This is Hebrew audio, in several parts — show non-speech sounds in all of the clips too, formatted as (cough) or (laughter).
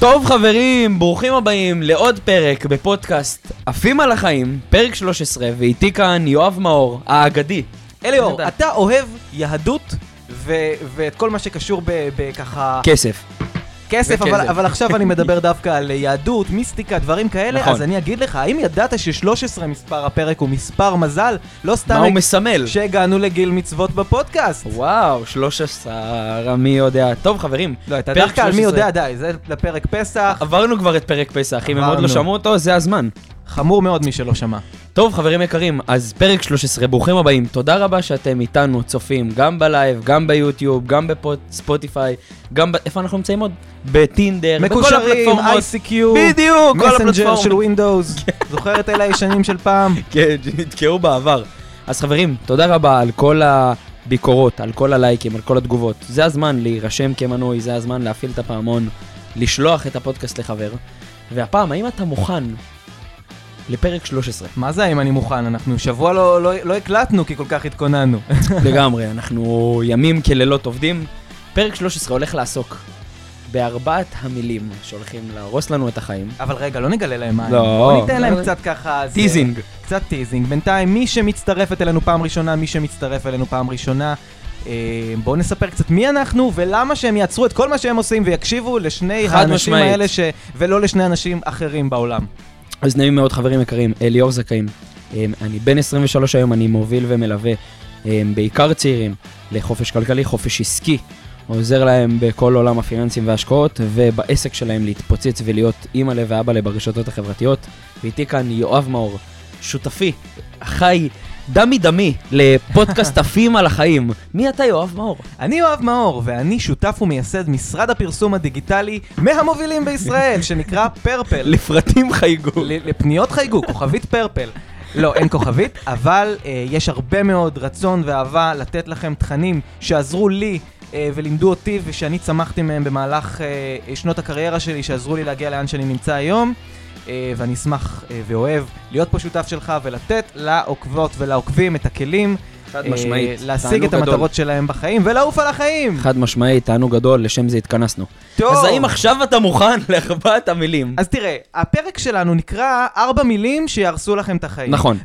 טוב חברים, ברוכים הבאים לעוד פרק בפודקאסט עפים על החיים, פרק 13, ואיתי כאן יואב מאור, האגדי. אליאור. אתה אוהב יהדות ו- ואת כל מה שקשור בככה... כסף. כסף. אבל, אבל עכשיו אני מדבר דווקא על יהדות, מיסטיקה, דברים כאלה, נכון. אז אני אגיד לך, האם ידעת ש-13 מספר הפרק הוא מספר מזל? לא מה סתם הוא מסמל? שהגענו לגיל מצוות בפודקאסט. וואו, 13, מי יודע. טוב חברים, לא, אתה פרק דווקא על מי 13. יודע, די, זה לפרק פסח, עברנו כבר את פרק פסח, אם הם עוד לא. שמעו אותו, זה הזמן. חמור מאוד מי שלא שמע. טוב חברים יקרים, אז פרק 13, ברוכים הבאים. תודה רבה שאתם איתנו צופים, גם ב live, גם ביוטיוב, גם בספוטיפיי, גם ב... איפה אנחנו נמצאים עוד? בטינדר, בכל מקושרים, הפלטפורמות. ICQ, בדיוק, מסנג'ר. של ווינדוס, זוכר את אלה הישנים של פעם? כן, שנתקעו בעבר. אז חברים, תודה רבה על כל הביקורות, על כל הלייקים, על כל התגובות. זה הזמן להירשם כמנוי, זה הזמן להפעיל את הפעמון, לשלוח את הפודקאסט לחבר. והפעם, האם אתה מוכן לפרק 13? מה זה אם אני מוכן? אנחנו שבוע לא, לא, לא הקלטנו כי כל כך התכוננו. (laughs) לגמרי, אנחנו ימים כלילות עובדים. פרק 13 הולך לעסוק בארבעת המילים שהולכים להרוס לנו את החיים. אבל רגע, לא נגלה להם מה. לא. בוא ניתן להם לא. קצת ככה... זה- teasing. קצת teasing. בינתיים, מי שמצטרפת אלינו פעם ראשונה, מי שמצטרף אלינו פעם ראשונה, אה, בואו נספר קצת מי אנחנו ולמה שהם יעצרו את כל מה שהם עושים ויקשיבו לשני האנשים משמעית. האלה ש... ולא לשני אנשים אחרים בעולם. אז נעים מאוד חברים יקרים, אליאור זכאים. אמ, אני בן 23 היום, אני מוביל ומלווה אמ, בעיקר צעירים לחופש כלכלי, חופש עסקי. עוזר להם בכל עולם הפיננסים וההשקעות, ובעסק שלהם להתפוצץ ולהיות אימא לב ואבא לב ברשתות החברתיות. ואיתי כאן יואב מאור, שותפי, חי, דמי דמי, לפודקאסט (laughs) עפים על החיים. מי אתה יואב מאור? אני יואב מאור, ואני שותף ומייסד משרד הפרסום הדיגיטלי מהמובילים בישראל, שנקרא פרפל. (laughs) לפרטים חייגו. לפניות חייגו, כוכבית פרפל. לא, אין כוכבית, אבל אה, יש הרבה מאוד רצון ואהבה לתת לכם תכנים שעזרו לי אה, ולימדו אותי ושאני צמחתי מהם במהלך אה, שנות הקריירה שלי, שעזרו לי להגיע לאן שאני נמצא היום. אה, ואני אשמח אה, ואוהב להיות פה שותף שלך ולתת לעוקבות ולעוקבים את הכלים. חד אה, משמעית. להשיג תענוג את גדול. המטרות שלהם בחיים ולעוף על החיים. חד משמעית, תענוג גדול, לשם זה התכנסנו. טוב. אז האם עכשיו אתה מוכן (laughs) לארבעת המילים? אז תראה, הפרק שלנו נקרא ארבע מילים שיהרסו לכם את החיים. נכון.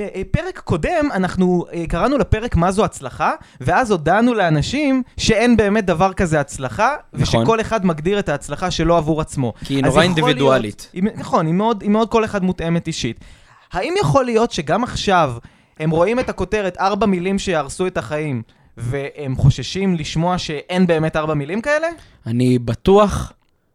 ופרק קודם, אנחנו אה, קראנו לפרק מה זו הצלחה, ואז הודענו לאנשים שאין באמת דבר כזה הצלחה, נכון. ושכל אחד מגדיר את ההצלחה שלו עבור עצמו. כי היא נורא אינדיבידואלית. להיות- היא- נכון, היא מאוד, היא מאוד כל אחד מותאמת אישית. האם יכול להיות שגם עכשיו הם רואים את הכותרת ארבע מילים שיהרסו את החיים, והם חוששים לשמוע שאין באמת ארבע מילים כאלה? אני בטוח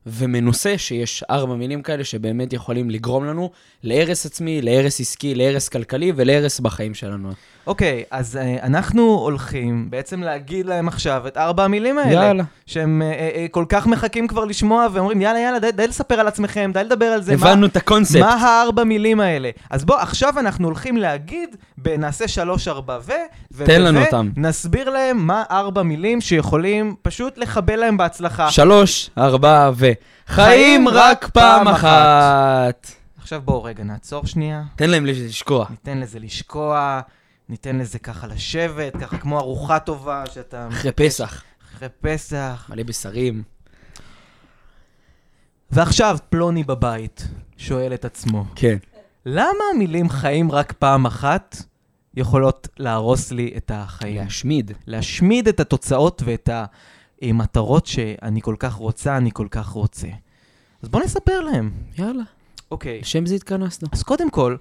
ומנוסה שיש ארבע מילים כאלה שבאמת יכולים לגרום לנו להרס עצמי, להרס עסקי, להרס כלכלי ולהרס בחיים שלנו. אוקיי, אז אה, אנחנו הולכים בעצם להגיד להם עכשיו את ארבע המילים האלה. יאללה. שהם אה, אה, כל כך מחכים כבר לשמוע, ואומרים, יאללה, יאללה, די, די לספר על עצמכם, די לדבר על זה. מה- הבנו את הקונספט. מה הארבע מילים האלה? אז בוא, עכשיו אנחנו הולכים להגיד, נעשה שלוש, ארבע ו... ו- תן ו- לנו ו- אותם. נסביר להם מה ארבע מילים שיכולים פשוט לחבל להם בהצלחה. שלוש, ארבע ו... חיים רק פעם אחת. עכשיו בואו רגע נעצור שנייה, תן להם לשקוע. ניתן לזה לשקוע, ניתן לזה ככה לשבת, ככה כמו ארוחה טובה שאתה... אחרי פסח, אחרי פסח. מלא בשרים. ועכשיו פלוני בבית שואל את עצמו, כן. למה המילים חיים רק פעם אחת יכולות להרוס לי את החיים? להשמיד. להשמיד את התוצאות ואת המטרות שאני כל כך רוצה, אני כל כך רוצה. אז בואו נספר להם. יאללה. אוקיי. לשם זה התכנסנו. אז קודם כל,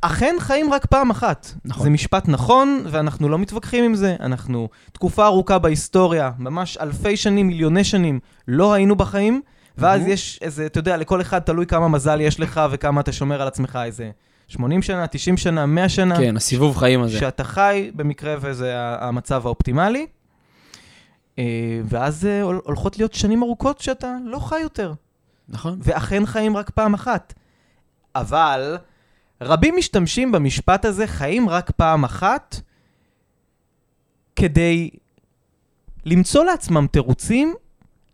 אכן חיים רק פעם אחת. נכון. זה משפט נכון, ואנחנו לא מתווכחים עם זה. אנחנו תקופה ארוכה בהיסטוריה, ממש אלפי שנים, מיליוני שנים, לא היינו בחיים, ואז מהמם. יש איזה, אתה יודע, לכל אחד תלוי כמה מזל יש לך וכמה אתה שומר על עצמך, איזה 80 שנה, 90 שנה, 100 שנה. כן, הסיבוב חיים הזה. שאתה חי במקרה וזה המצב האופטימלי. אה, ואז אה, הול- הולכות להיות שנים ארוכות שאתה לא חי יותר. נכון? ואכן חיים רק פעם אחת. אבל רבים משתמשים במשפט הזה, חיים רק פעם אחת, כדי למצוא לעצמם תירוצים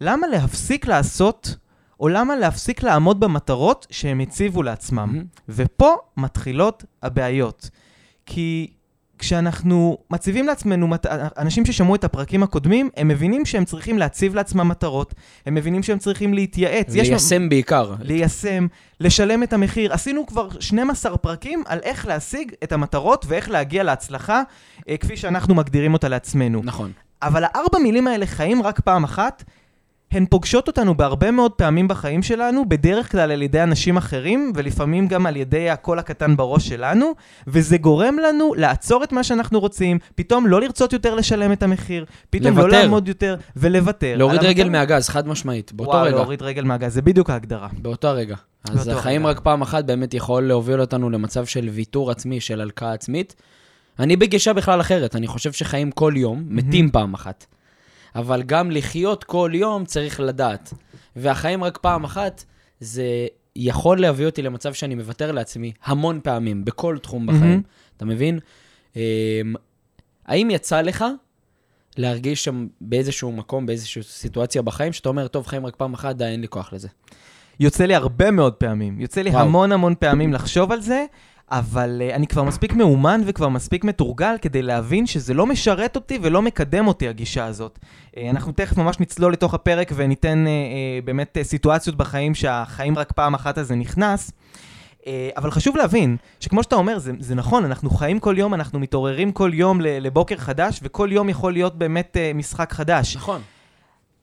למה להפסיק לעשות, או למה להפסיק לעמוד במטרות שהם הציבו לעצמם. מהמם. ופה מתחילות הבעיות. כי כשאנחנו מציבים לעצמנו, מת- אנשים ששמעו את הפרקים הקודמים, הם מבינים שהם צריכים להציב לעצמם מטרות, הם מבינים שהם צריכים להתייעץ. יש- ליישם בעיקר. ליישם, לשלם את המחיר. עשינו כבר 12 פרקים על איך להשיג את המטרות ואיך להגיע להצלחה, אה, כפי שאנחנו מגדירים אותה לעצמנו. נכון. אבל הארבע מילים האלה חיים רק פעם אחת, הן פוגשות אותנו בהרבה מאוד פעמים בחיים שלנו, בדרך כלל על ידי אנשים אחרים, ולפעמים גם על ידי הקול הקטן בראש שלנו, וזה גורם לנו לעצור את מה שאנחנו רוצים, פתאום לא לרצות יותר לשלם את המחיר, פתאום לא לוותר. לעמוד יותר, ולוותר. להוריד רגל המטרה. מהגז, חד משמעית, באותו וואו, רגע. להוריד רגל מהגז, זה בדיוק ההגדרה. באותו הרגע. אז באותו החיים רגע. רק פעם אחת באמת יכול להוביל אותנו למצב של ויתור עצמי, של הלקאה עצמית. אני בגישה בכלל אחרת, אני חושב שחיים כל יום, מתים פעם אחת. אבל גם לחיות כל יום צריך לדעת. והחיים רק פעם אחת, זה יכול להביא אותי למצב שאני מוותר לעצמי המון פעמים, בכל תחום בחיים. מהמם. אתה מבין? אמ, האם יצא לך להרגיש שם באיזשהו מקום, באיזושהי סיטואציה בחיים, שאתה אומר, טוב, חיים רק פעם אחת, די, אין לי כוח לזה. יוצא לי הרבה מאוד פעמים, יוצא לי וואו. המון המון פעמים לחשוב על זה, אבל uh, אני כבר מספיק מאומן וכבר מספיק מתורגל כדי להבין שזה לא משרת אותי ולא מקדם אותי, הגישה הזאת. Uh, אנחנו תכף ממש נצלול לתוך הפרק וניתן uh, uh, באמת uh, סיטואציות בחיים שהחיים רק פעם אחת הזה נכנס. Uh, אבל חשוב להבין, שכמו שאתה אומר, זה, זה נכון, אנחנו חיים כל יום, אנחנו מתעוררים כל יום לבוקר חדש, וכל יום יכול להיות באמת uh, משחק חדש. נכון.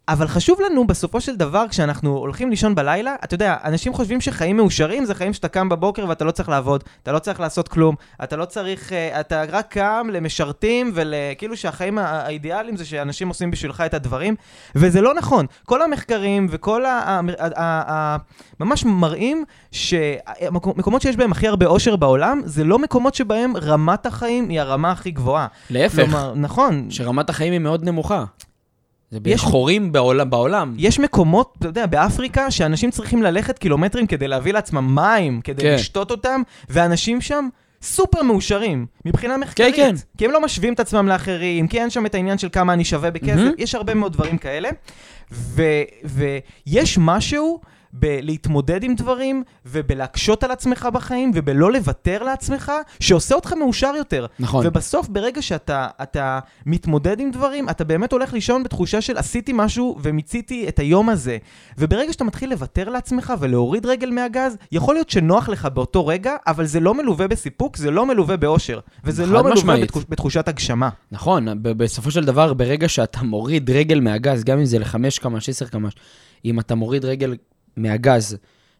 אבל חשוב לנו בסופו של דבר, כשאנחנו הולכים לישון בלילה, אתה יודע, אנשים חושבים שחיים מאושרים זה חיים שאתה קם בבוקר ואתה לא צריך לעבוד, אתה לא צריך לעשות כלום, אתה לא צריך, אה, אתה רק קם למשרתים וכאילו שהחיים הא- האידיאליים זה שאנשים עושים בשבילך את הדברים, וזה לא נכון. כל המחקרים וכל ה ממש מראים שמקומות שיש בהם הכי הרבה אושר בעולם, זה לא מקומות שבהם רמת החיים היא הרמה הכי גבוהה. להפך, כלומר, נכון, שרמת החיים היא מאוד נמוכה. זה יש- בחורים בעולם. בעולם. יש מקומות, אתה יודע, באפריקה, שאנשים צריכים ללכת קילומטרים כדי להביא לעצמם מים, כדי כן. לשתות אותם, ואנשים שם סופר מאושרים, מבחינה מחקרית. כן. כי הם לא משווים את עצמם לאחרים, כי אין שם את העניין של כמה אני שווה בכסף, מהמם. יש הרבה מאוד דברים כאלה. ו- ויש משהו בלהתמודד עם דברים, ובלהקשות על עצמך בחיים, ובלא לוותר לעצמך, שעושה אותך מאושר יותר. נכון. ובסוף, ברגע שאתה אתה מתמודד עם דברים, אתה באמת הולך לישון בתחושה של עשיתי משהו ומיציתי את היום הזה. וברגע שאתה מתחיל לוותר לעצמך ולהוריד רגל מהגז, יכול להיות שנוח לך באותו רגע, אבל זה לא מלווה בסיפוק, זה לא מלווה באושר. וזה לא מלווה משמעית. בתחוש, בתחושת הגשמה. נכון, בסופו של דבר, ברגע שאתה מוריד רגל מהגז, גם אם זה לחמש קמ"ש, עשר קמ"ש, אם אתה מוריד רגל מהגז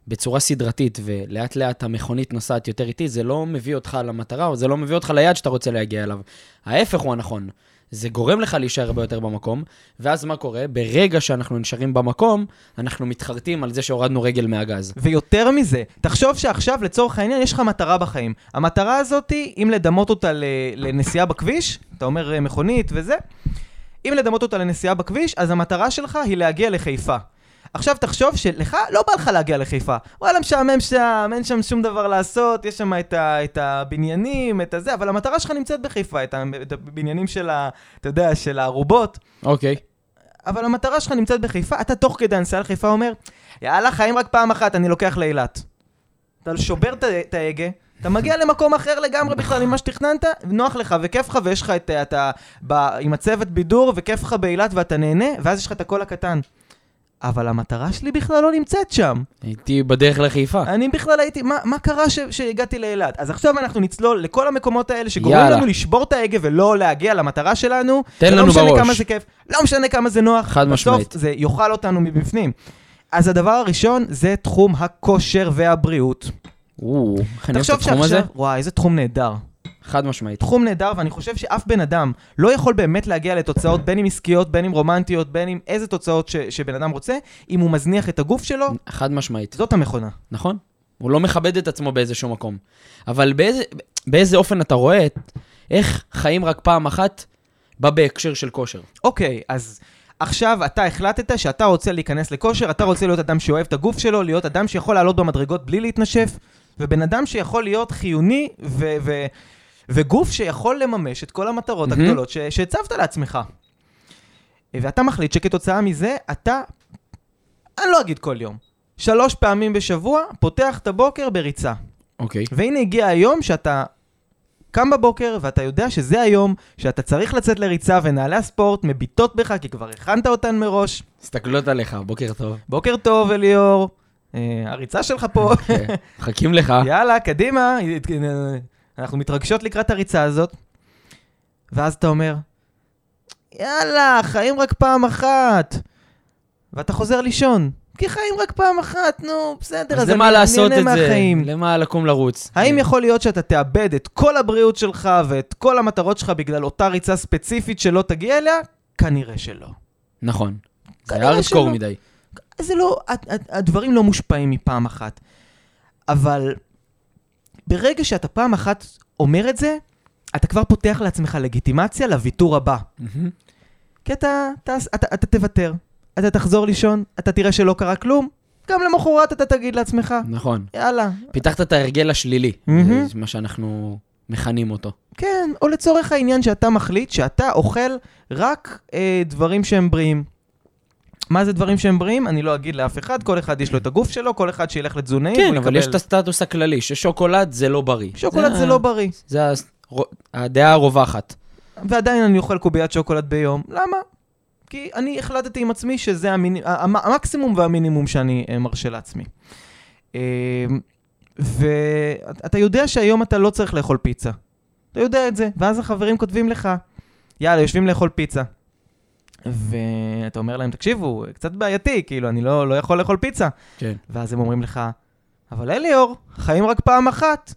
בצורה סדרתית, ולאט לאט המכונית נוסעת יותר איטי, זה לא מביא אותך למטרה, או זה לא מביא אותך ליעד שאתה רוצה להגיע אליו. ההפך הוא הנכון. זה גורם לך להישאר הרבה יותר במקום, ואז מה קורה? ברגע שאנחנו נשארים במקום, אנחנו מתחרטים על זה שהורדנו רגל מהגז. ויותר מזה, תחשוב שעכשיו לצורך העניין יש לך מטרה בחיים. המטרה הזאת, אם לדמות אותה לנסיעה בכביש, אתה אומר אה, מכונית וזה, אם לדמות אותה לנסיעה בכביש, אז המטרה שלך היא להגיע לחיפה. עכשיו תחשוב שלך לא בא לך להגיע לחיפה. וואלה, משעמם שם, אין שם שום דבר לעשות, יש שם את, ה, את הבניינים, את הזה, אבל המטרה שלך נמצאת בחיפה, את, ה, את הבניינים של ה... אתה יודע, של הערובות. אוקיי. אבל המטרה שלך נמצאת בחיפה, אתה תוך כדי הנסיעה לחיפה אומר, יאללה, חיים רק פעם אחת, אני לוקח לאילת. אתה שובר את ה- ההגה, אתה מגיע למקום אחר לגמרי בכלל ממה שתכננת, נוח לך וכיף לך ויש לך את, אתה ב, עם הצוות בידור וכיף לך באילת ואתה נהנה, ואז יש לך את הקול הקטן. אבל המטרה שלי בכלל לא נמצאת שם. הייתי בדרך לחיפה. אני בכלל הייתי, מה, מה קרה ש, שהגעתי לאילת? אז עכשיו אנחנו נצלול לכל המקומות האלה שגורמים יאללה. לנו לשבור את ההגה ולא להגיע למטרה שלנו. תן לנו משנה בראש. כמה זה כיף, לא משנה כמה זה נוח. חד משמעית. בסוף זה יאכל אותנו מבפנים. אז הדבר הראשון זה תחום הכושר והבריאות. או, תחשוב התחום הזה? שעכשיו, וואי, איזה תחום נהדר. חד משמעית. תחום נהדר, ואני חושב שאף בן אדם לא יכול באמת להגיע לתוצאות, בין אם עסקיות, בין אם רומנטיות, בין אם איזה תוצאות ש, שבן אדם רוצה, אם הוא מזניח את הגוף שלו, חד משמעית. זאת המכונה. נכון? הוא לא מכבד את עצמו באיזשהו מקום. אבל באיזה, באיזה אופן אתה רואה את, איך חיים רק פעם אחת בא בהקשר של כושר? אוקיי, אז עכשיו אתה החלטת שאתה רוצה להיכנס לכושר, אתה רוצה להיות אדם שאוהב את הגוף שלו, להיות אדם שיכול לעלות במדרגות בלי להתנשף, ובן אדם שיכול להיות חיוני ו- ו- וגוף שיכול לממש את כל המטרות. הגדולות שהצבת לעצמך. ואתה מחליט שכתוצאה מזה אתה, אני לא אגיד כל יום, שלוש פעמים בשבוע פותח את הבוקר בריצה. אוקיי. והנה הגיע היום שאתה קם בבוקר ואתה יודע שזה היום שאתה צריך לצאת לריצה ונעלי הספורט מביטות בך כי כבר הכנת אותן מראש. מסתכלות עליך, בוקר טוב. בוקר טוב, אליאור. אה, הריצה שלך פה. כן, מחכים לך. יאללה, קדימה. אנחנו מתרגשות לקראת הריצה הזאת. ואז אתה אומר, יאללה, חיים רק פעם אחת. ואתה חוזר לישון. כי חיים רק פעם אחת, נו, בסדר, אז אז למה אני לעשות נהנה את זה? מהחיים. למה לקום לרוץ? האם יכול להיות שאתה תאבד את כל הבריאות שלך ואת כל המטרות שלך בגלל אותה ריצה ספציפית שלא תגיע אליה? כנראה שלא. נכון. זה ארדקור שלא. מדי. זה לא, הד- הד- הדברים לא מושפעים מפעם אחת. אבל ברגע שאתה פעם אחת אומר את זה, אתה כבר פותח לעצמך לגיטימציה לוויתור הבא. מהמם. כי אתה, אתה, אתה, אתה תוותר, אתה תחזור לישון, אתה תראה שלא קרה כלום, גם למחרת אתה תגיד לעצמך, נכון. יאללה. פיתחת את ההרגל השלילי, מהמם. זה מה שאנחנו מכנים אותו. כן, או לצורך העניין שאתה מחליט שאתה אוכל רק אה, דברים שהם בריאים. מה זה דברים שהם בריאים? אני לא אגיד לאף אחד, כל אחד יש לו את הגוף שלו, כל אחד שילך לתזונאים. כן, אבל יש את הסטטוס הכללי, ששוקולד זה לא בריא. שוקולד זה לא בריא. זה הדעה הרווחת. ועדיין אני אוכל קוביית שוקולד ביום. למה? כי אני החלטתי עם עצמי שזה המקסימום והמינימום שאני אה, מרשה לעצמי. אה, ואתה יודע שהיום אתה לא צריך לאכול פיצה. אתה יודע את זה. ואז החברים כותבים לך, יאללה, יושבים לאכול פיצה. ואתה אומר להם, תקשיבו, קצת בעייתי, כאילו, אני לא, לא יכול לאכול פיצה. כן. ואז הם אומרים לך, אבל אליאור, חיים רק פעם אחת.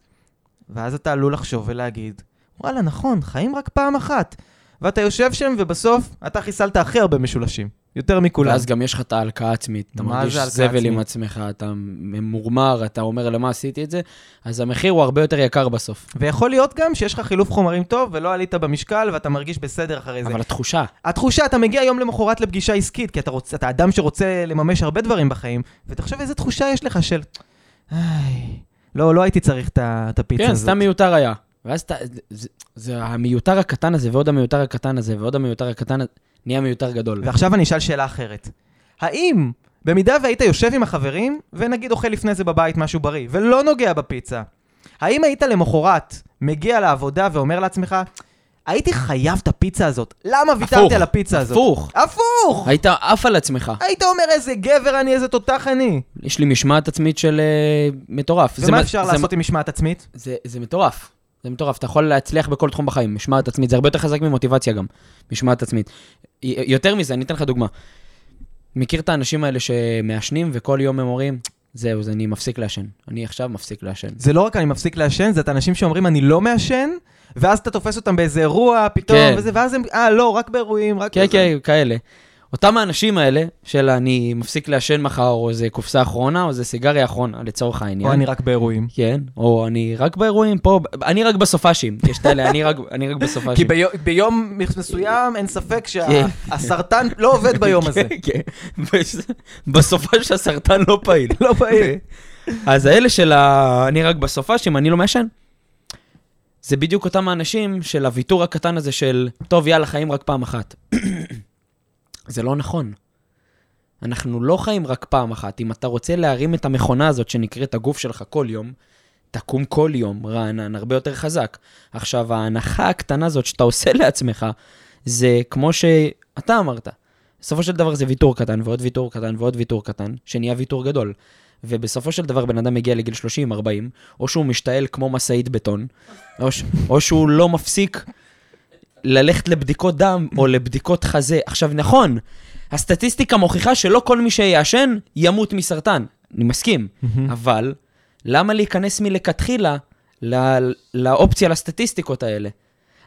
ואז אתה עלול לחשוב ולהגיד, וואלה, נכון, חיים רק פעם אחת. ואתה יושב שם, ובסוף אתה חיסלת הכי הרבה משולשים. יותר מכולם. ואז גם יש לך את ההלקאה העצמית. אתה מרגיש זבל עם? עצמך, אתה ממורמר, אתה אומר למה עשיתי את זה, אז המחיר הוא הרבה יותר יקר בסוף. ויכול להיות גם שיש לך חילוף חומרים טוב, ולא עלית במשקל, ואתה מרגיש בסדר אחרי זה. אבל התחושה, התחושה, אתה מגיע יום למחרת לפגישה עסקית, כי אתה, רוצ, אתה אדם שרוצה לממש הרבה דברים בחיים, ותחשוב איזה תחושה יש לך של, איי, לא, לא הייתי צריך את הפיצה כן, הזאת. סתם מיותר היה. ואז אתה, זה, זה המיותר הקטן הזה, ועוד המיותר הקטן הזה, ועוד המיותר הקטן הזה, נהיה מיותר גדול. ועכשיו אני אשאל שאלה אחרת. האם, במידה והיית יושב עם החברים, ונגיד אוכל לפני זה בבית משהו בריא, ולא נוגע בפיצה, האם היית למחרת מגיע לעבודה ואומר לעצמך, הייתי חייב את הפיצה הזאת, למה ויתרתי על הפיצה הזאת? הפוך. הפוך! היית עף על עצמך. היית אומר איזה גבר אני, איזה תותח אני. יש לי משמעת עצמית של אה, מטורף. ומה אפשר לעשות עם משמעת עצמית? זה, זה מטורף. זה מטורף, אתה יכול להצליח בכל תחום בחיים, משמעת עצמית, זה הרבה יותר חזק ממוטיבציה גם, משמעת עצמית. יותר מזה, אני אתן לך דוגמה. מכיר את האנשים האלה שמעשנים וכל יום הם אומרים, זהו, אז אני מפסיק לעשן. אני עכשיו מפסיק לעשן. זה לא רק אני מפסיק לעשן, זה את האנשים שאומרים אני לא מעשן, ואז אתה תופס אותם באיזה אירוע פתאום, כן. וזה, ואז הם, אה, לא, רק באירועים, רק... כן, בזה." כן, כאלה. אותם האנשים האלה, של אני מפסיק לעשן מחר, או איזה קופסה אחרונה, או איזה סיגריה אחרונה, לצורך העניין. או אני רק באירועים. כן, או אני רק באירועים, פה, אני רק בסופאשים. יש את האלה, אני רק, אני רק בסופאשים. כי ביום, ביום מסוים אין ספק כן. שהסרטן לא עובד ביום הזה. (laughs) כן, כן. בס- בסופה שהסרטן לא פעיל. לא פעיל. אז האלה של ה... אני רק בסופה, שאם אני לא מעשן, זה בדיוק אותם האנשים של הוויתור הקטן הזה של, טוב, יאללה, חיים רק פעם אחת. זה לא נכון. אנחנו לא חיים רק פעם אחת. אם אתה רוצה להרים את המכונה הזאת שנקראת הגוף שלך כל יום, תקום כל יום רענן, הרבה יותר חזק. עכשיו, ההנחה הקטנה הזאת שאתה עושה (laughs) לעצמך, זה כמו שאתה אמרת. בסופו של דבר זה ויתור קטן, ועוד ויתור קטן, ועוד ויתור קטן, שנהיה ויתור גדול. ובסופו של דבר בן אדם מגיע לגיל 30-40, או שהוא משתעל כמו משאית בטון, או, ש... או שהוא לא מפסיק ללכת לבדיקות דם או לבדיקות חזה. עכשיו, נכון, הסטטיסטיקה מוכיחה שלא כל מי שיעשן ימות מסרטן. אני מסכים, אבל למה להיכנס מלכתחילה לא, לאופציה לסטטיסטיקות האלה?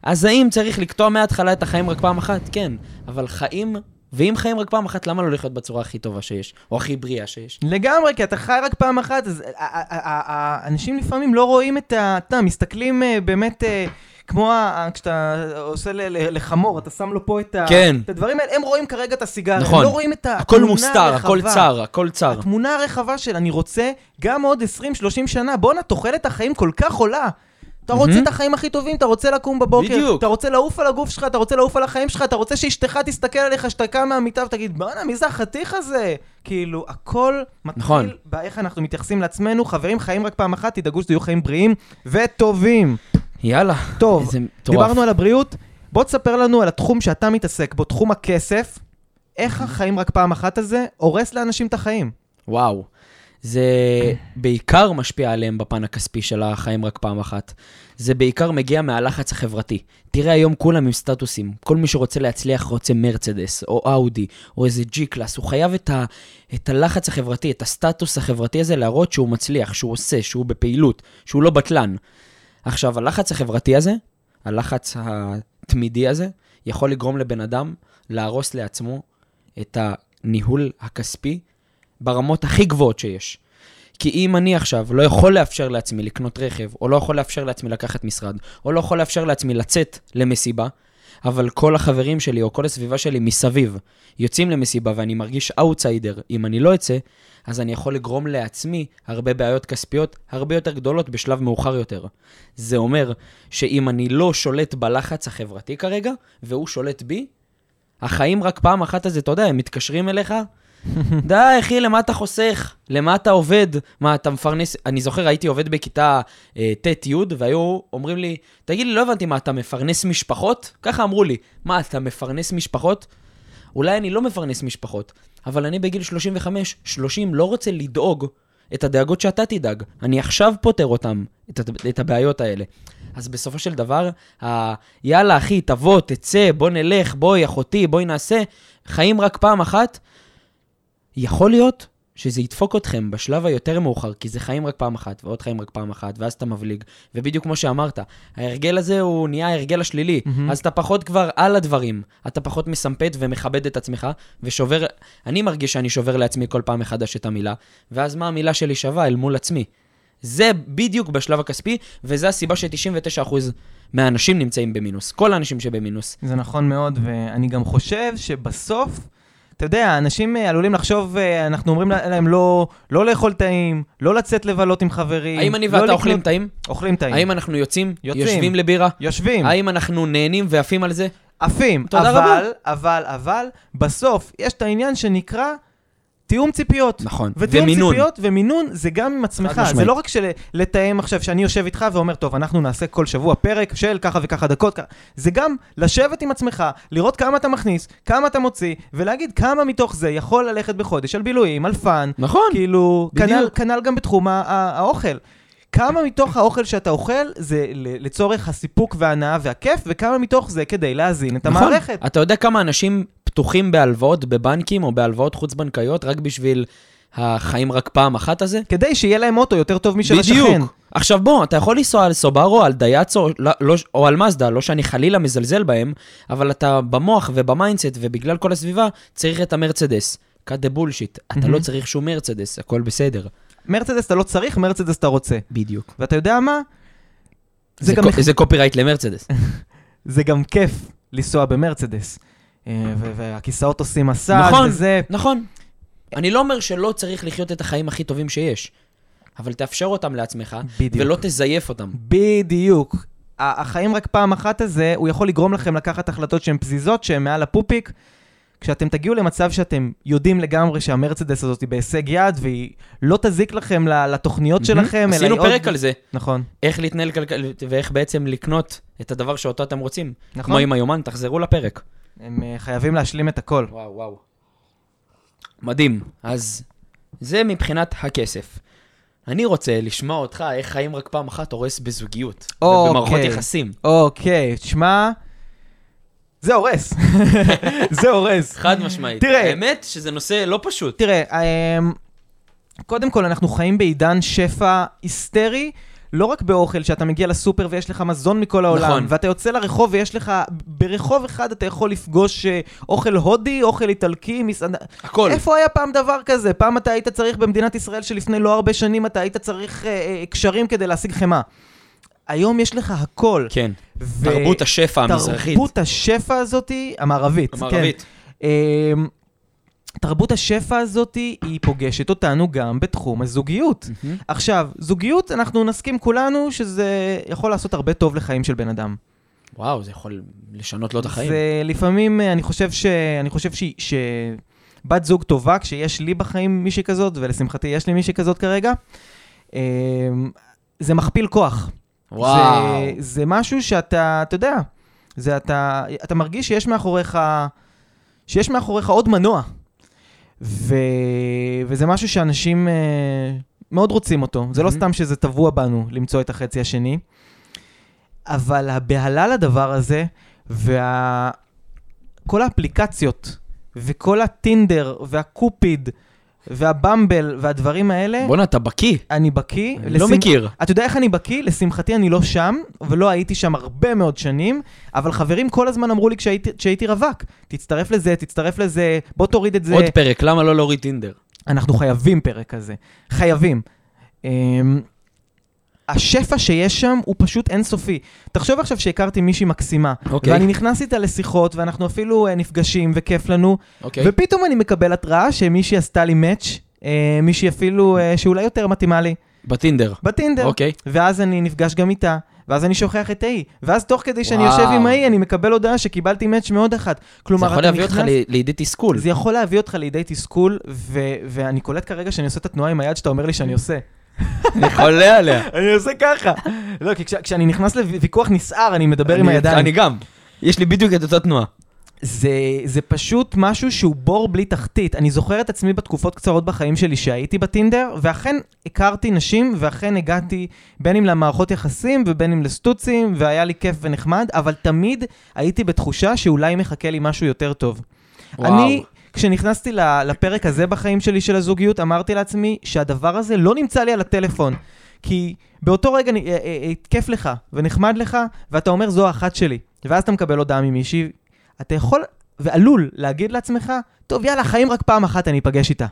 אז האם צריך לקטוע מההתחלה את החיים רק פעם אחת? כן, אבל חיים, ואם חיים רק פעם אחת, למה לא לחיות בצורה הכי טובה שיש? או הכי בריאה שיש? לגמרי, כי אתה חי רק פעם אחת, אז ה- ה- ה- ה- האנשים לפעמים לא רואים את ה... אתה מסתכלים אה, באמת אה, כמו כשאתה עושה לחמור, אתה שם לו פה את ה- כן. את הדברים האלה, הם רואים כרגע את הסיגריה, נכון. הם לא רואים את התמונה הכל מוסתר, הכל הרחבה. צר, הכל צר. התמונה הרחבה של אני רוצה גם עוד 20-30 שנה, בואנה, תוחלת החיים כל כך עולה. אתה רוצה מהמם. את החיים הכי טובים, אתה רוצה לקום בבוקר, בדיוק. אתה רוצה לעוף על הגוף שלך, אתה רוצה לעוף על החיים שלך, אתה רוצה שאשתך תסתכל עליך, שאתה קם מהמיטה ותגיד, בואנה, מי זה החתיך הזה? כאילו, הכל מתחיל נכון. באיך אנחנו מתייחסים לעצמנו. חברים, חיים רק פעם אחת, תדאגו שזה יהיו חיים בריאים וטובים. יאללה. טוב. דיברנו על הבריאות, בוא תספר לנו על התחום שאתה מתעסק בו, תחום הכסף. איך החיים רק פעם אחת הזה הורס לאנשים את החיים? וואו. זה בעיקר משפיע עליהם בפן הכספי של החיים רק פעם אחת. זה בעיקר מגיע מהלחץ החברתי. תראה, היום כולם עם סטטוסים. כל מי שרוצה להצליח רוצה מרצדס, או אאודי, או איזה ג'י קלאס. הוא חייב את, ה, את הלחץ החברתי, את הסטטוס החברתי הזה, להראות שהוא מצליח, שהוא עושה, שהוא בפעילות, שהוא לא בטלן. עכשיו, הלחץ החברתי הזה, הלחץ התמידי הזה, יכול לגרום לבן אדם להרוס לעצמו את הניהול הכספי ברמות הכי גבוהות שיש. כי אם אני עכשיו לא יכול לאפשר לעצמי לקנות רכב, או לא יכול לאפשר לעצמי לקחת משרד, או לא יכול לאפשר לעצמי לצאת למסיבה, אבל כל החברים שלי או כל הסביבה שלי מסביב יוצאים למסיבה ואני מרגיש אאוטסיידר אם אני לא אצא, אז אני יכול לגרום לעצמי הרבה בעיות כספיות הרבה יותר גדולות בשלב מאוחר יותר. זה אומר שאם אני לא שולט בלחץ החברתי כרגע, והוא שולט בי, החיים רק פעם אחת הזה, אתה יודע, הם מתקשרים אליך, (laughs) די, אחי, למה אתה חוסך? למה אתה עובד? מה, אתה מפרנס... אני זוכר, הייתי עובד בכיתה אה, ט'-י', והיו אומרים לי, תגיד לי, לא הבנתי, מה, אתה מפרנס משפחות? ככה אמרו לי, מה, אתה מפרנס משפחות? אולי אני לא מפרנס משפחות, אבל אני בגיל 35, 30, לא רוצה לדאוג את הדאגות שאתה תדאג. אני עכשיו פותר אותם, את, את הבעיות האלה. אז בסופו של דבר, ה... יאללה, אחי, תבוא, תצא, בוא נלך, בואי, אחותי, בואי נעשה, חיים רק פעם אחת, יכול להיות שזה ידפוק אתכם בשלב היותר מאוחר, כי זה חיים רק פעם אחת, ועוד חיים רק פעם אחת, ואז אתה מבליג. ובדיוק כמו שאמרת, ההרגל הזה הוא נהיה ההרגל השלילי, מהמם. אז אתה פחות כבר על הדברים, אתה פחות מסמפת ומכבד את עצמך, ושובר, אני מרגיש שאני שובר לעצמי כל פעם מחדש את המילה, ואז מה המילה שלי שווה אל מול עצמי. זה בדיוק בשלב הכספי, וזו הסיבה ש-99% מהאנשים נמצאים במינוס. כל האנשים שבמינוס. זה נכון מאוד, ואני גם חושב שבסוף, אתה יודע, אנשים אה, עלולים לחשוב, אה, אנחנו אומרים להם לא, לא לאכול טעים, לא לצאת לבלות עם חברים. האם אני לא ואתה לקנות- אוכלים טעים? אוכלים טעים. האם אנחנו יוצאים? יוצאים. יושבים לבירה? יושבים, האם אנחנו נהנים ועפים על זה? עפים. תודה אבל, רבה. אבל, אבל, בסוף יש את העניין שנקרא תיאום ציפיות. נכון. ותיאום ומינון. ציפיות ומינון זה גם עם עצמך. זה לא רק של לתאם עכשיו שאני יושב איתך ואומר, טוב, אנחנו נעשה כל שבוע פרק של ככה וככה דקות, ככה." זה גם לשבת עם עצמך, לראות כמה אתה מכניס, כמה אתה מוציא, ולהגיד כמה מתוך זה יכול ללכת בחודש על בילויים, על fun, נכון. כאילו, כנ"ל, בדיוק. כנ"ל גם בתחום האוכל. כמה מתוך האוכל שאתה אוכל זה לצורך הסיפוק וההנאה והכיף, וכמה מתוך זה כדי להזין את נכון. המערכת. אתה יודע כמה אנשים פתוחים בהלוואות בבנקים או בהלוואות חוץ-בנקאיות רק בשביל החיים רק פעם אחת הזה? כדי שיהיה להם אוטו יותר טוב משל השכן. בדיוק. עכשיו בוא, אתה יכול לנסוע על סובארו, על דייהטסו, לא, לא, או על מזדה, לא שאני חלילה מזלזל בהם, אבל אתה במוח וב mindset ובגלל כל הסביבה צריך את המרצדס. cut the bullshit. אתה מהמם. לא צריך שום מרצדס, הכל בסדר. מרצדס אתה לא צריך, מרצדס אתה רוצה. בדיוק. ואתה יודע מה? זה זה, גם מח- זה copyright למרצדס. (laughs) זה גם כיף לנסוע במרצדס. אה, והכיסאות עושים מסאז' נכון. וזה... נכון. אני לא אומר שלא צריך לחיות את החיים הכי טובים שיש, אבל תאפשר אותם לעצמך, בדיוק. ולא תזייף אותם. בדיוק. החיים רק פעם אחת הזה, הוא יכול לגרום לכם לקחת החלטות שהן פזיזות, שהן מעל הפופיק. כשאתם תגיעו למצב שאתם יודעים לגמרי שהמרצדס הזאת היא בהישג יד, והיא לא תזיק לכם לתוכניות שלכם, אלא היא עשינו עוד... פרק על זה, נכון. איך להתנהל כלכלית, ואיך בעצם לקנות את הדבר שאותו אתם רוצים. נכון. כמו עם היומן, תחזרו לפרק. הם אה, חייבים להשלים את הכל. וואו, וואו. מדהים. אז זה מבחינת הכסף. אני רוצה לשמוע אותך איך חיים רק פעם אחת הורס בזוגיות. אוקיי. ובמערכות יחסים. אוקיי, תשמע... זה הורס. (laughs) זה הורס. חד משמעית. תראה. האמת שזה נושא לא פשוט. תראה, אמ, קודם כל, אנחנו חיים בעידן שפע היסטרי. לא רק באוכל, שאתה מגיע לסופר ויש לך מזון מכל העולם, נכון. ואתה יוצא לרחוב ויש לך, ברחוב אחד אתה יכול לפגוש אה, אוכל הודי, אוכל איטלקי, מסעדה... הכל. איפה היה פעם דבר כזה? פעם אתה היית צריך במדינת ישראל שלפני לא הרבה שנים, אתה היית צריך אה, אה, קשרים כדי להשיג חמאה. היום יש לך הכל. כן. ו- תרבות השפע המזרחית. תרבות השפע הזאתי, המערבית. המערבית. כן. אמ, תרבות השפע הזאתי, היא פוגשת אותנו גם בתחום הזוגיות. מהמם. עכשיו, זוגיות, אנחנו נסכים כולנו שזה יכול לעשות הרבה טוב לחיים של בן אדם. וואו, זה יכול לשנות לו את החיים. זה לפעמים, אה, אני חושב ש... אני חושב ש... ש... בת זוג טובה, כשיש לי בחיים מישהי כזאת, ולשמחתי יש לי מישהי כזאת כרגע, אמ, זה מכפיל כוח. וואו. זה, זה משהו שאתה, אתה יודע, זה אתה, אתה מרגיש שיש מאחוריך, שיש מאחוריך עוד מנוע. ו, וזה משהו שאנשים אה, מאוד רוצים אותו. זה לא. סתם שזה טבוע בנו למצוא את החצי השני, אבל הבהלה לדבר הזה, וכל האפליקציות, וכל הטינדר, והקופיד, והבמבל, והדברים האלה, בואנה, אתה בקיא. אני בקיא. אני לא לשמח- מכיר. אתה יודע איך אני בקיא? לשמחתי אני לא שם, ולא הייתי שם הרבה מאוד שנים, אבל חברים כל הזמן אמרו לי כשהייתי, כשהייתי רווק, תצטרף לזה, תצטרף לזה, בוא תוריד את זה. עוד פרק, למה לא להוריד טינדר? אנחנו חייבים פרק כזה. חייבים. השפע שיש שם הוא פשוט אינסופי. תחשוב עכשיו שהכרתי מישהי מקסימה, אוקיי. ואני נכנס איתה לשיחות, ואנחנו אפילו אה, נפגשים, וכיף לנו, אוקיי. ופתאום אני מקבל התראה שמישהי עשתה לי מאץ', אה, מישהי אפילו אה, שאולי יותר מתאימה לי, בטינדר. בטינדר. אוקיי. ואז אני נפגש גם איתה, ואז אני שוכח את ההיא, ואז תוך כדי שאני וואו. יושב עם ההיא, אני מקבל הודעה שקיבלתי מאץ' מעוד אחת. זה כלומר, יכול אתה להביא אותך נכנס- ל- לידי תסכול. זה יכול להביא אותך לידי תסכול, ו- ואני קולט כרגע שאני עושה את התנועה עם היד שאתה אומר לי שאני עושה. אני חולה עליה. (laughs) אני עושה ככה. לא, כי כש- כשאני נכנס לוויכוח נסער, אני מדבר עם הידיים. אני גם. יש לי בדיוק את אותה תנועה. זה, זה פשוט משהו שהוא בור בלי תחתית. אני זוכר את עצמי בתקופות קצרות בחיים שלי שהייתי בטינדר, ואכן הכרתי נשים, ואכן הגעתי בין אם למערכות יחסים ובין אם לסטוצים, והיה לי כיף ונחמד, אבל תמיד הייתי בתחושה שאולי מחכה לי משהו יותר טוב. וואו. אני, כשנכנסתי לפרק הזה בחיים שלי של הזוגיות, אמרתי לעצמי שהדבר הזה לא נמצא לי על הטלפון. כי באותו רגע אה, אה, אה, כיף לך ונחמד לך, ואתה אומר זו האחת שלי. ואז אתה מקבל הודעה ממישהי, אתה יכול ועלול להגיד לעצמך, טוב יאללה, חיים רק פעם אחת אני אפגש איתה.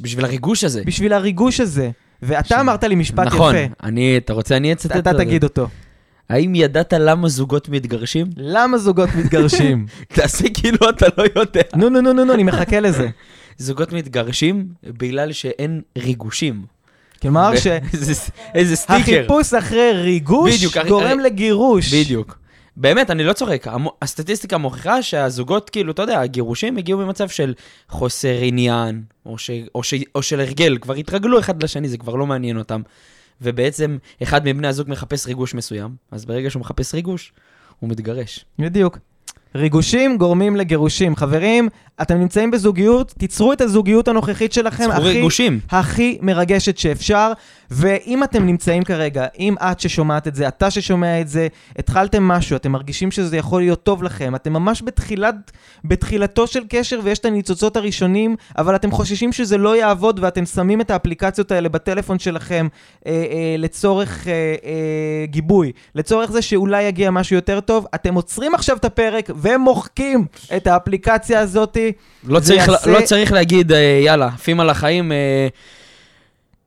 בשביל הריגוש הזה. בשביל הריגוש הזה. ואתה ש- אמרת לי משפט נכון. יפה. אני, אתה רוצה, אני אצטט אתה. תגיד אותו. האם ידעת למה זוגות מתגרשים? למה זוגות מתגרשים? (laughs) תעשה כאילו אתה לא יודע. נו, נו, נו, נו, נו, אני מחכה לזה. (laughs) זוגות מתגרשים בגלל שאין ריגושים. כלומר ו- ש... (laughs) איזה- סטיקר. החיפוש אחרי ריגוש בדיוק, גורם הרי- לגירוש. בדיוק. באמת, אני לא צוחק. הסטטיסטיקה מוכיחה שהזוגות, כאילו, אתה יודע, הגירושים הגיעו במצב של חוסר עניין, או, ש, או, ש, או של הרגל, כבר התרגלו אחד לשני, זה כבר לא מעניין אותם. ובעצם, אחד מבני הזוג מחפש ריגוש מסוים, אז ברגע שהוא מחפש ריגוש, הוא מתגרש. בדיוק. ריגושים גורמים לגירושים. חברים, אתם נמצאים בזוגיות, תיצרו את הזוגיות הנוכחית שלכם הכי, ריגושים. הכי מרגשת שאפשר, ואם אתם נמצאים כרגע, אם את ששומעת את זה, אתה ששומע את זה, התחלתם משהו, אתם מרגישים שזה יכול להיות טוב לכם, אתם ממש בתחילת, בתחילתו של קשר ויש את הניצוצות הראשונים, אבל אתם חוששים שזה לא יעבוד ואתם שמים את האפליקציות האלה בטלפון שלכם אה, אה, לצורך אה, אה, גיבוי, לצורך זה שאולי יגיע משהו יותר טוב, אתם עוצרים עכשיו את הפרק ומוחקים את האפליקציה הזאתי. לא זה צריך, יעשה- לא צריך להגיד, אה, יאללה, עפים על החיים אה,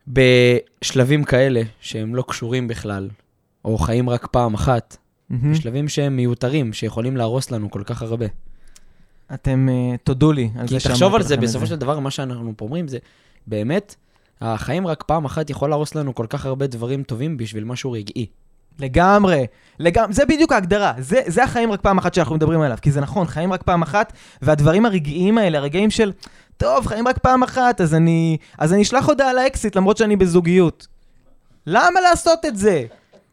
בשלבים כאלה שהם לא קשורים בכלל, או חיים רק פעם אחת. בשלבים שהם מיותרים, שיכולים להרוס לנו כל כך הרבה. אתם uh, תודו לי על כי זה תחשוב שאמרתי על זה, לכם את בסופו של דבר, מה שאנחנו פה אומרים זה, באמת, החיים רק פעם אחת יכול להרוס לנו כל כך הרבה דברים טובים בשביל משהו רגעי. לגמרי, לגמרי, זה בדיוק ההגדרה, זה, זה החיים רק פעם אחת שאנחנו מדברים עליו, כי זה נכון, חיים רק פעם אחת, והדברים הרגעיים האלה, הרגעים של, טוב, חיים רק פעם אחת, אז אני, אז אני אשלח הודעה לאקסיט למרות שאני בזוגיות. למה לעשות את זה?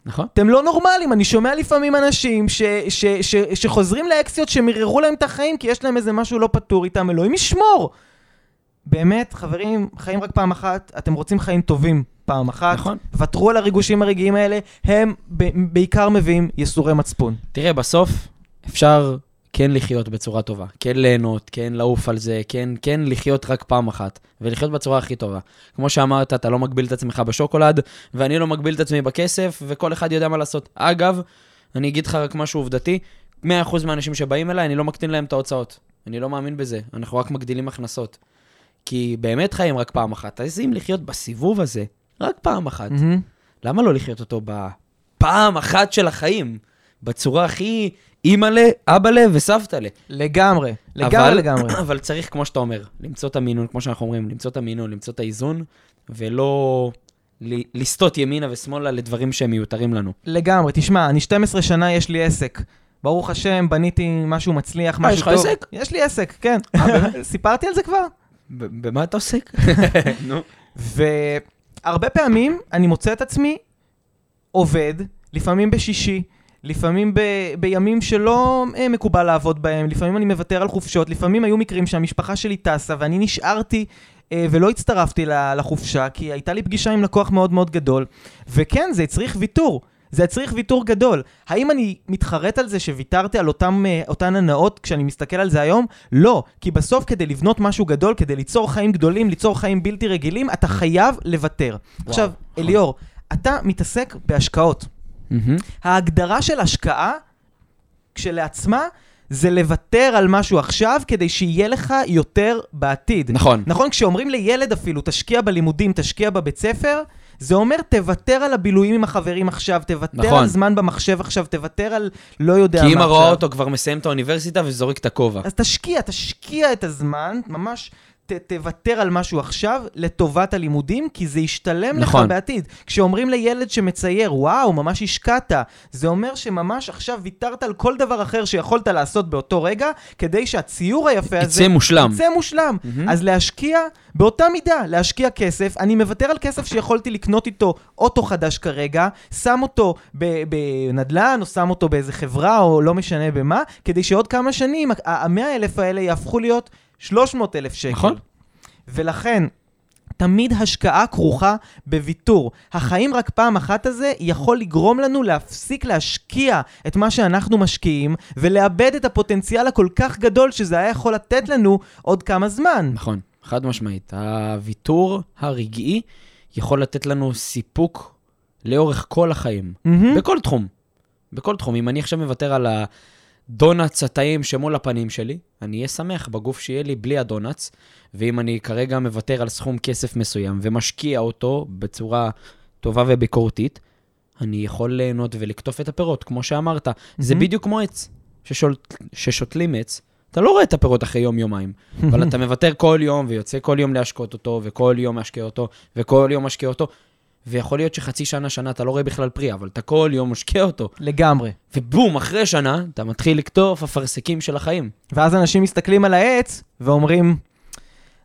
נכון? אתם לא נורמלים, אני שומע לפעמים אנשים ש, ש, ש, שחוזרים לאקסיות שמיררו להם את החיים כי יש להם איזה משהו לא פתור איתם, אלוהים ישמור. באמת, חברים, חיים רק פעם אחת, אתם רוצים חיים טובים פעם אחת, נכון. ותרו על הריגושים הרגעיים האלה, הם ב- בעיקר מביאים ייסורי מצפון. תראה, בסוף אפשר כן לחיות בצורה טובה, כן ליהנות, כן לעוף על זה, כן, כן לחיות רק פעם אחת, ולחיות בצורה הכי טובה. כמו שאמרת, אתה לא מגביל את עצמך בשוקולד, ואני לא מגביל את עצמי בכסף, וכל אחד יודע מה לעשות. אגב, אני אגיד לך רק משהו עובדתי, 100% מהאנשים שבאים אליי, אני לא מקטין להם את ההוצאות. אני לא מאמין בזה, אנחנו רק מגדילים הכנסות. כי באמת חיים רק פעם אחת, אז אם לחיות בסיבוב הזה, רק פעם אחת, מהמם. למה לא לחיות אותו בפעם אחת של החיים? בצורה הכי אימא'לה, אבא'לה וסבתא'לה. לגמרי, לגמרי אבל- לגמרי. (clears throat) אבל צריך, כמו שאתה אומר, למצוא את המינון, כמו שאנחנו אומרים, למצוא את המינון, למצוא את האיזון, ולא ל- לסטות ימינה ושמאלה לדברים שהם מיותרים לנו. לגמרי, תשמע, אני 12 שנה, יש לי עסק. ברוך השם, בניתי משהו מצליח, אה, משהו יש לך טוב. עסק? יש לי עסק, כן. (laughs) סיפרתי על זה כבר? במה אתה עוסק? (laughs) נו. והרבה פעמים אני מוצא את עצמי עובד, לפעמים בשישי, לפעמים ב, בימים שלא אה, מקובל לעבוד בהם, לפעמים אני מוותר על חופשות, לפעמים היו מקרים שהמשפחה שלי טסה ואני נשארתי אה, ולא הצטרפתי לחופשה, כי הייתה לי פגישה עם לקוח מאוד מאוד גדול, וכן, זה הצריך ויתור. זה הצריך ויתור גדול. האם אני מתחרט על זה שוויתרתי על אותם, אה, אותן הנאות כשאני מסתכל על זה היום? לא. כי בסוף כדי לבנות משהו גדול, כדי ליצור חיים גדולים, ליצור חיים בלתי רגילים, אתה חייב לוותר. עכשיו, נכון. אליאור, אתה מתעסק בהשקעות. מהמם. ההגדרה של השקעה, כשלעצמה, זה לוותר על משהו עכשיו כדי שיהיה לך יותר בעתיד. נכון. נכון, כשאומרים לילד אפילו, תשקיע בלימודים, תשקיע בבית ספר, זה אומר תוותר על הבילויים עם החברים עכשיו, תוותר נכון. על זמן במחשב עכשיו, תוותר על לא יודע מה כי עכשיו. אמא רואה אותו כבר מסיים את האוניברסיטה וזורק את הכובע. אז תשקיע, תשקיע את הזמן, ממש ת, תוותר על משהו עכשיו לטובת הלימודים, כי זה ישתלם נכון. לך בעתיד. כשאומרים לילד שמצייר, וואו, ממש השקעת, זה אומר שממש עכשיו ויתרת על כל דבר אחר שיכולת לעשות באותו רגע, כדי שהציור היפה הזה... יצא מושלם. יצא מושלם. מהמם. אז להשקיע באותה מידה, להשקיע כסף. אני מוותר על כסף שיכולתי לקנות איתו אוטו חדש כרגע, שם אותו בנדל"ן, או שם אותו באיזה חברה, או לא משנה במה, כדי שעוד כמה שנים המאה אלף האלה יהפכו להיות 300 אלף שקל. נכון. ולכן... תמיד השקעה כרוכה בוויתור. החיים רק פעם אחת הזה יכול לגרום לנו להפסיק להשקיע את מה שאנחנו משקיעים ולאבד את הפוטנציאל הכל כך גדול שזה היה יכול לתת לנו עוד כמה זמן. נכון, חד משמעית. הוויתור הרגעי יכול לתת לנו סיפוק לאורך כל החיים. מהמם. בכל תחום. בכל תחום. אם אני עכשיו מוותר על הדונלדס הטעים שמול הפנים שלי, אני אהיה שמח בגוף שיהיה לי בלי הדונלדס, ואם אני כרגע מוותר על סכום כסף מסוים ומשקיע אותו בצורה טובה וביקורתית, אני יכול ליהנות ולקטוף את הפירות, כמו שאמרת. זה מהמם. בדיוק כמו עץ. ששול... ששותלים עץ, אתה לא רואה את הפירות אחרי יום-יומיים, אבל אתה (laughs) מוותר כל יום ויוצא כל יום להשקות אותו, וכל יום משקיע אותו, וכל יום משקיע אותו, ויכול להיות שחצי שנה, שנה אתה לא רואה בכלל פרי, אבל אתה כל יום משקיע אותו. לגמרי. ובום, אחרי שנה, אתה מתחיל לקטוף אפרסקים של החיים. ואז אנשים מסתכלים על העץ ואומרים,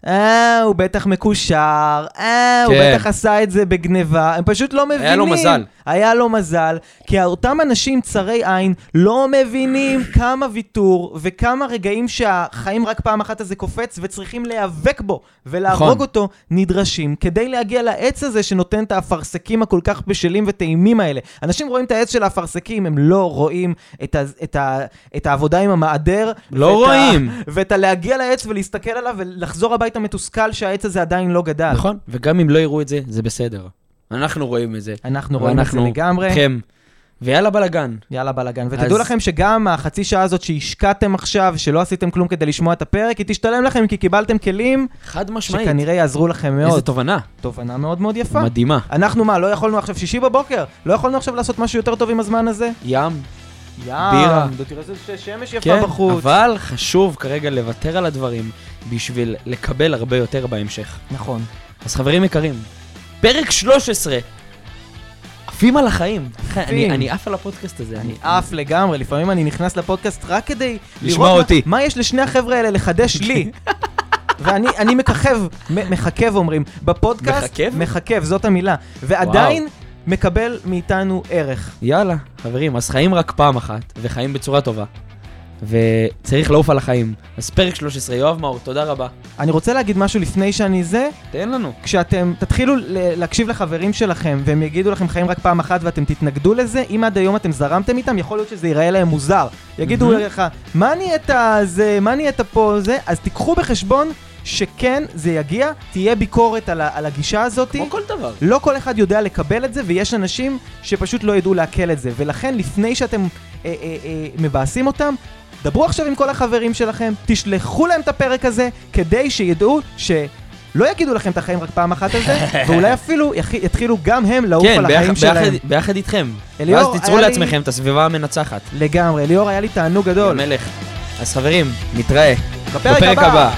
אה, הוא בטח מקושר, אה, הוא כן. בטח עשה את זה בגניבה, הם פשוט לא מבינים. היה לו מזל. היה לו מזל, כי אותם אנשים צרי עין לא מבינים (laughs) כמה ויתור וכמה רגעים שהחיים רק פעם אחת הזה קופץ וצריכים להיאבק בו ולהרוג נכון. אותו נדרשים כדי להגיע לעץ הזה שנותן את האפרסקים הכל כך בשלים וטעימים האלה. אנשים רואים את העץ של האפרסקים, הם לא רואים את, ה, את, ה, את העבודה עם המעדר. לא ואת רואים. ה, ואת הלהגיע לעץ ולהסתכל עליו ולחזור הביתה מתוסכל שהעץ הזה עדיין לא גדל. נכון? וגם אם לא יראו את זה, זה בסדר. אנחנו רואים את זה. אנחנו רואים את זה לגמרי. איתכם. ויאללה בלאגן. יאללה בלאגן. ותדעו אז- לכם שגם החצי שעה הזאת שהשקעתם עכשיו, שלא עשיתם כלום כדי לשמוע את הפרק, היא תשתלם לכם כי קיבלתם כלים חד משמעית. שכנראה יעזרו לכם איזה מאוד. תובנה. תובנה מאוד מאוד יפה. מדהימה. אנחנו מה, לא יכולנו עכשיו שישי בבוקר? לא יכולנו עכשיו לעשות משהו יותר טוב עם הזמן הזה? ים. ים, בירה. תראה איזה שמש יפה כן, בחוץ. אבל חשוב כרגע לוותר על הדברים בשביל לקבל הרבה יותר בהמשך. נכון. אז חברים יקרים, פרק 13, עפים על החיים. אני אני עף על הפודקאסט הזה. אני עף לגמרי, לפעמים אני נכנס לפודקאסט רק כדי לשמוע אותי. מה, יש לשני החבר'ה האלה לחדש לי. (laughs) ואני אני מככב, מ- מחכב אומרים, בפודקאסט, מחכב? מחכב, זאת המילה, ועדיין מקבל מאיתנו ערך. יאללה, חברים, אז חיים רק פעם אחת, וחיים בצורה טובה. וצריך לעוף על החיים. אז פרק 13, יואב מאור, תודה רבה. אני רוצה להגיד משהו לפני שאני זה, תן לנו. כשאתם תתחילו להקשיב לחברים שלכם והם יגידו לכם חיים רק פעם אחת ואתם תתנגדו לזה, אם עד היום אתם זרמתם איתם, יכול להיות שזה ייראה להם מוזר. יגידו. לך, מה נהיית זה, מה נהיית פה זה, אז תיקחו בחשבון שכן, זה יגיע, תהיה ביקורת על, על הגישה הזאת. כמו כל דבר. לא כל אחד יודע לקבל את זה, ויש אנשים שפשוט לא ידעו לעכל את זה. ולכן, לפני שאתם אה, אה, אה, מבאסים אותם, דברו עכשיו עם כל החברים שלכם, תשלחו להם את הפרק הזה, כדי שידעו ש... לא יגידו לכם את החיים רק פעם אחת על זה, (laughs) ואולי אפילו יתחילו גם הם לעוף כן, על החיים שלהם. ביחד- ביחד איתכם. אליאור, ואז תיצרו היה לי- לעצמכם את הסביבה המנצחת. לגמרי, ליאור, היה לי תענוג גדול. המלך. אז חברים, נתראה. בפרק הבא.